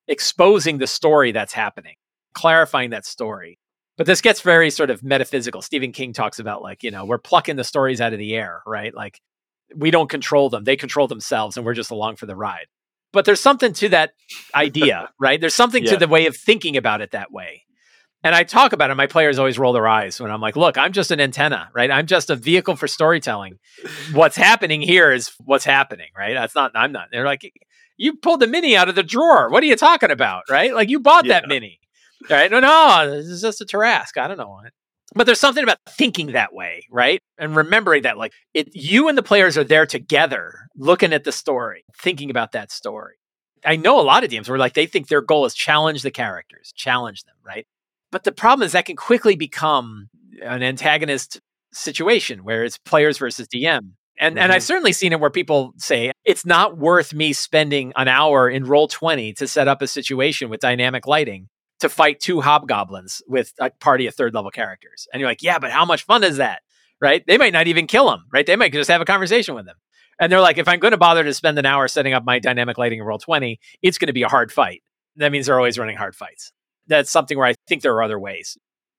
exposing the story that's happening, clarifying that story. But this gets very sort of metaphysical. Stephen King talks about like, you know, we're plucking the stories out of the air, right? Like we don't control them. They control themselves and we're just along for the ride. But there's something to that idea, right? There's something yeah. to the way of thinking about it that way. And I talk about it. My players always roll their eyes when I'm like, look, I'm just an antenna, right? I'm just a vehicle for storytelling. what's happening here is what's happening, right? That's not, I'm not. They're like, you pulled the mini out of the drawer. What are you talking about, right? Like you bought yeah. that mini, right? No, no, this is just a Tarrasque. I don't know. But there's something about thinking that way, right? And remembering that, like, it, you and the players are there together, looking at the story, thinking about that story. I know a lot of DMs where like they think their goal is challenge the characters, challenge them, right? But the problem is that can quickly become an antagonist situation where it's players versus DM. And mm-hmm. and I've mm-hmm. certainly seen it where people say it's not worth me spending an hour in Roll20 to set up a situation with dynamic lighting to fight two hobgoblins with a party of third level characters. And you're like, yeah, but how much fun is that? Right? They might not even kill them, right? They might just have a conversation with them. And they're like, if I'm going to bother to spend an hour setting up my dynamic lighting in Roll20, it's going to be a hard fight. That means they're always running hard fights. That's something where I think there are other ways.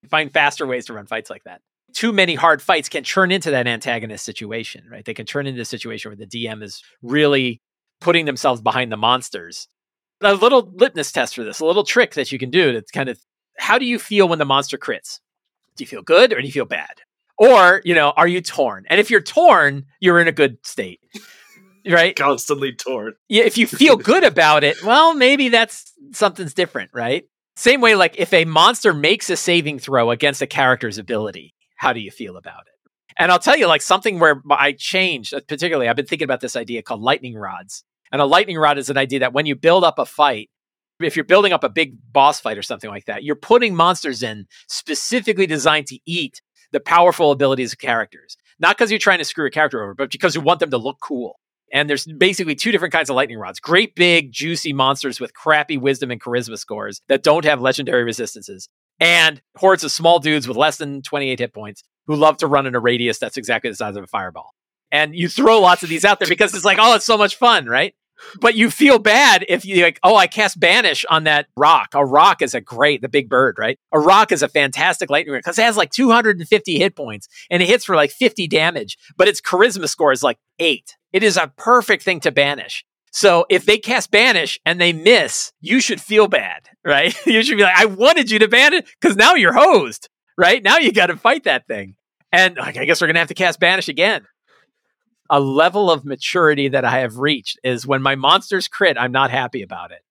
Find faster ways to run fights like that. Too many hard fights can turn into that antagonist situation, right? They can turn into a situation where the DM is really putting themselves behind the monsters a little litmus test for this, a little trick that you can do to kind of how do you feel when the monster crits? Do you feel good or do you feel bad? Or, you know, are you torn? And if you're torn, you're in a good state. Right? Constantly torn. Yeah, if you feel good about it, well, maybe that's something's different, right? Same way, like if a monster makes a saving throw against a character's ability, how do you feel about it? And I'll tell you, like something where I changed, uh, particularly, I've been thinking about this idea called lightning rods. And a lightning rod is an idea that when you build up a fight, if you're building up a big boss fight or something like that, you're putting monsters in specifically designed to eat the powerful abilities of characters. Not because you're trying to screw a character over, but because you want them to look cool. And there's basically two different kinds of lightning rods great big, juicy monsters with crappy wisdom and charisma scores that don't have legendary resistances, and hordes of small dudes with less than 28 hit points who love to run in a radius that's exactly the size of a fireball. And you throw lots of these out there because it's like, oh, it's so much fun, right? but you feel bad if you like, oh, I cast banish on that roc. A roc is a great, the big bird, right? A roc is a fantastic lightning rod because it has like 250 hit points and it hits for like 50 damage, but its charisma score is like eight. It is a perfect thing to banish. So if they cast banish and they miss, you should feel bad, right? you should be like, I wanted you to banish because now you're hosed, right? Now you got to fight that thing. And like, I guess we're going to have to cast banish again a level of maturity that I have reached is when my monsters crit, I'm not happy about it.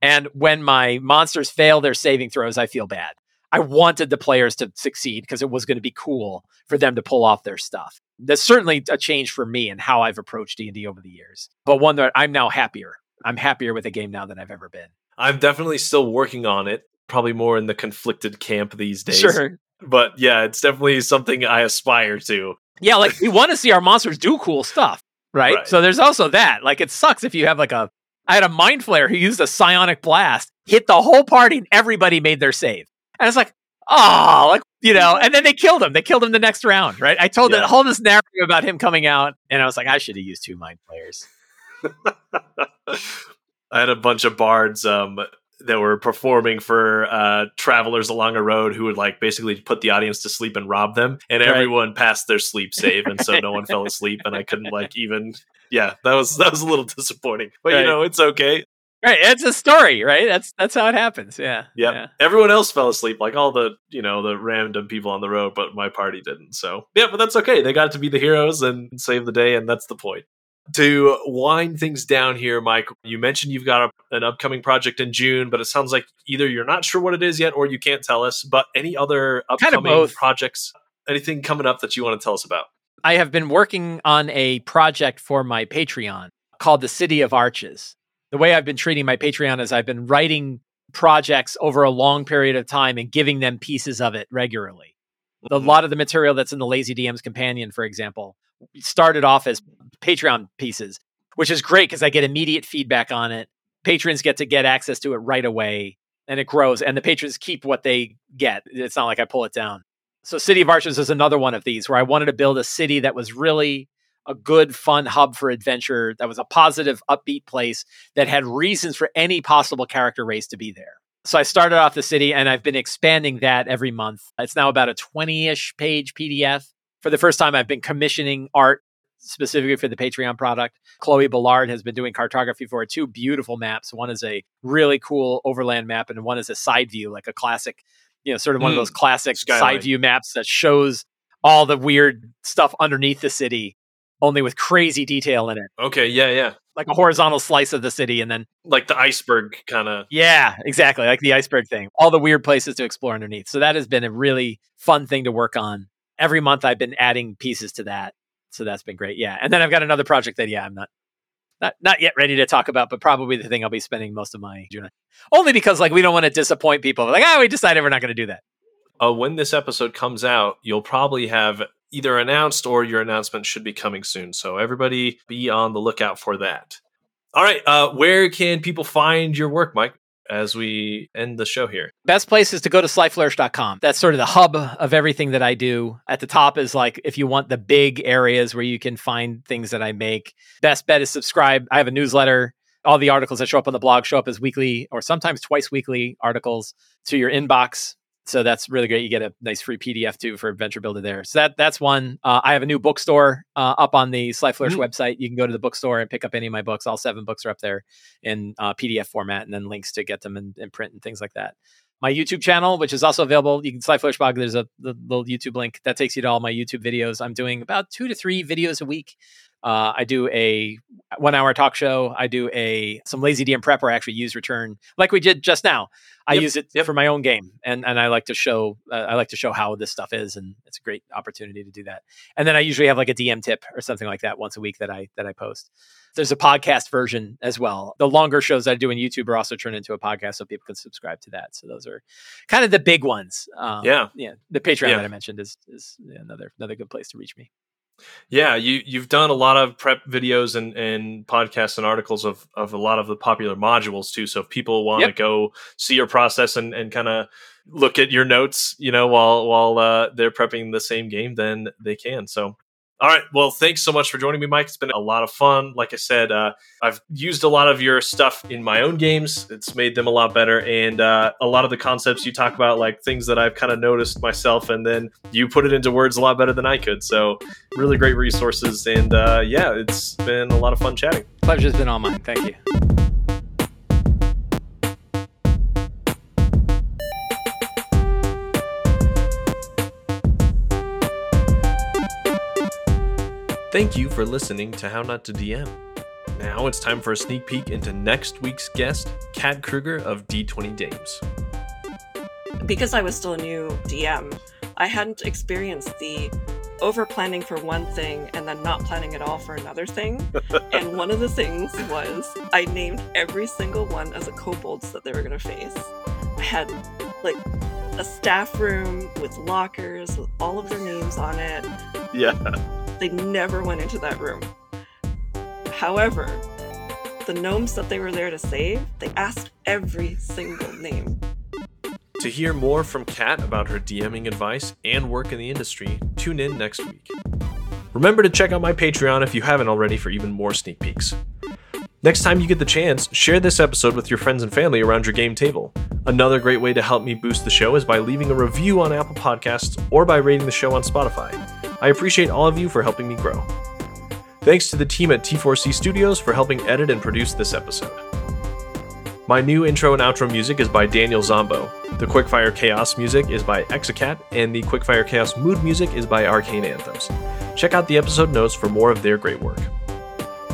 And when my monsters fail their saving throws, I feel bad. I wanted the players to succeed because it was going to be cool for them to pull off their stuff. That's certainly a change for me and how I've approached D&D over the years. But one that I'm now happier. I'm happier with the game now than I've ever been. I'm definitely still working on it, probably more in the conflicted camp these days. Sure. But yeah, it's definitely something I aspire to. Yeah, like we want to see our monsters do cool stuff, right? right? So there's also that. Like it sucks if you have like a I had a mind flayer who used a psionic blast, hit the whole party, and everybody made their save. And it's like, oh, like you know, and then they killed him. They killed him the next round, right? I told yeah. the whole this narrative about him coming out, and I was like, I should have used two mind flayers. I had a bunch of bards um, that were performing for uh, travelers along a road who would like basically put the audience to sleep and rob them, and right. everyone passed their sleep save, and so no one fell asleep, and I couldn't like even. Yeah, that was that was a little disappointing, but right. you know it's okay. Right, it's a story, right? That's that's how it happens. Yeah, yep. yeah. Everyone else fell asleep, like all the you know the random people on the road, but my party didn't. So yeah, but that's okay. They got to be the heroes and save the day, and that's the point. To wind things down here, Mike, you mentioned you've got a, an upcoming project in June, but it sounds like either you're not sure what it is yet or you can't tell us. But any other Kind of upcoming projects, anything coming up that you want to tell us about? I have been working on a project for my Patreon called the City of Arches. The way I've been treating my Patreon is I've been writing projects over a long period of time and giving them pieces of it regularly. A Mhm. lot of the material that's in the Lazy DM's companion, for example, started off as Patreon pieces, which is great because I get immediate feedback on it. Patrons get to get access to it right away and it grows, and the patrons keep what they get. It's not like I pull it down. So, City of Arches is another one of these where I wanted to build a city that was really a good, fun hub for adventure, that was a positive, upbeat place that had reasons for any possible character race to be there. So I started off the city and I've been expanding that every month. It's now about a 20 ish page PDF. For the first time, I've been commissioning art specifically for the Patreon product. Chloe Ballard has been doing cartography for it. two beautiful maps. One is a really cool overland map, and one is a side view, like a classic, you know, sort of one of Mm. those classic Skyline. side view maps that shows all the weird stuff underneath the city, only with crazy detail in it, Okay, yeah, yeah. like a horizontal slice of the city, and then Like the iceberg kind of. yeah, exactly. Like the iceberg thing. All the weird places to explore underneath. So that has been a really fun thing to work on. Every month I've been adding pieces to that. So that's been great. Yeah. And then I've got another project that yeah, I'm not not not yet ready to talk about, but probably the thing I'll be spending most of my June. Only because like we don't want to disappoint people. Like, ah, we decided we're not going to do that. Uh, when this episode comes out, you'll probably have either announced or your announcement should be coming soon. So everybody be on the lookout for that. All right. Uh, where can people find your work, Mike, as we end the show here? Best place is to go to slyflourish.com. That's sort of the hub of everything that I do. At the top is like if you want the big areas where you can find things that I make. Best bet is subscribe. I have a newsletter. All the articles that show up on the blog show up as weekly or sometimes twice weekly articles to your inbox. So that's really great. You get a nice free PDF too for Adventure Builder there. So that that's one. Uh, I have a new bookstore uh, up on the Sly Flourish Mm. website. You can go to the bookstore and pick up any of my books. All seven books are up there in uh, PDF format, and then links to get them in, in print and things like that. My YouTube channel, which is also available, you can Sly Flourish blog. There's a the little YouTube link that takes you to all my YouTube videos. I'm doing about two to three videos a week. Uh, I do a one hour talk show. I do a some lazy DM prep where I actually use return like we did just now. I Yep, use it yep. for my own game, and and I like to show uh, I like to show how this stuff is, and it's a great opportunity to do that. And then I usually have like a DM tip or something like that once a week that I that I post. There's a podcast version as well. The longer shows I do on YouTube are also turned into a podcast, so people can subscribe to that. So those are kind of the big ones. Um, Yeah. yeah. The Patreon Yeah. that I mentioned is is another another good place to reach me. Yeah, you you've done a lot of prep videos and, and podcasts and articles of, of a lot of the popular modules too. So if people want to Yep. go see your process and, and kind of look at your notes, you know, while while uh, they're prepping the same game, then they can. So all right, well, thanks so much for joining me, Mike. It's been a lot of fun. Like I said, uh, I've used a lot of your stuff in my own games. It's made them a lot better, and uh, a lot of the concepts you talk about, like things that I've kind of noticed myself, and then you put it into words a lot better than I could. So really great resources and uh, yeah it's been a lot of fun chatting Pleasure's been all mine. Thank you. Thank you for listening to how not to dm now it's time for a sneak peek into next week's guest kat kruger of d20 dames because I was still a new DM, I hadn't experienced the over planning for one thing and then not planning at all for another thing. and one of the things was I named every single one as a kobolds that they were going to face. I had like a staff room with lockers with all of their names on it. yeah They never went into that room. However, the gnomes that they were there to save, they asked every single name. to hear more from kat about her dming advice and work in the industry tune in next week remember to check out my patreon if you haven't already for even more sneak peeks Next time you get the chance, share this episode with your friends and family around your game table. Another great way to help me boost the show is by leaving a review on Apple Podcasts or by rating the show on Spotify. I appreciate all of you for helping me grow. Thanks to the team at T4C Studios for helping edit and produce this episode. My new intro and outro music is by Daniel Zombo. The Quickfire Chaos music is by Exacat, and the Quickfire Chaos mood music is by Arcane Anthems. Check out the episode notes for more of their great work.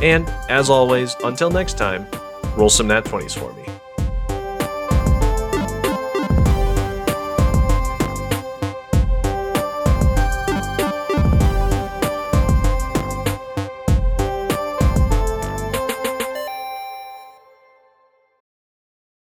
And as always, until next time, roll some nat 20s for me.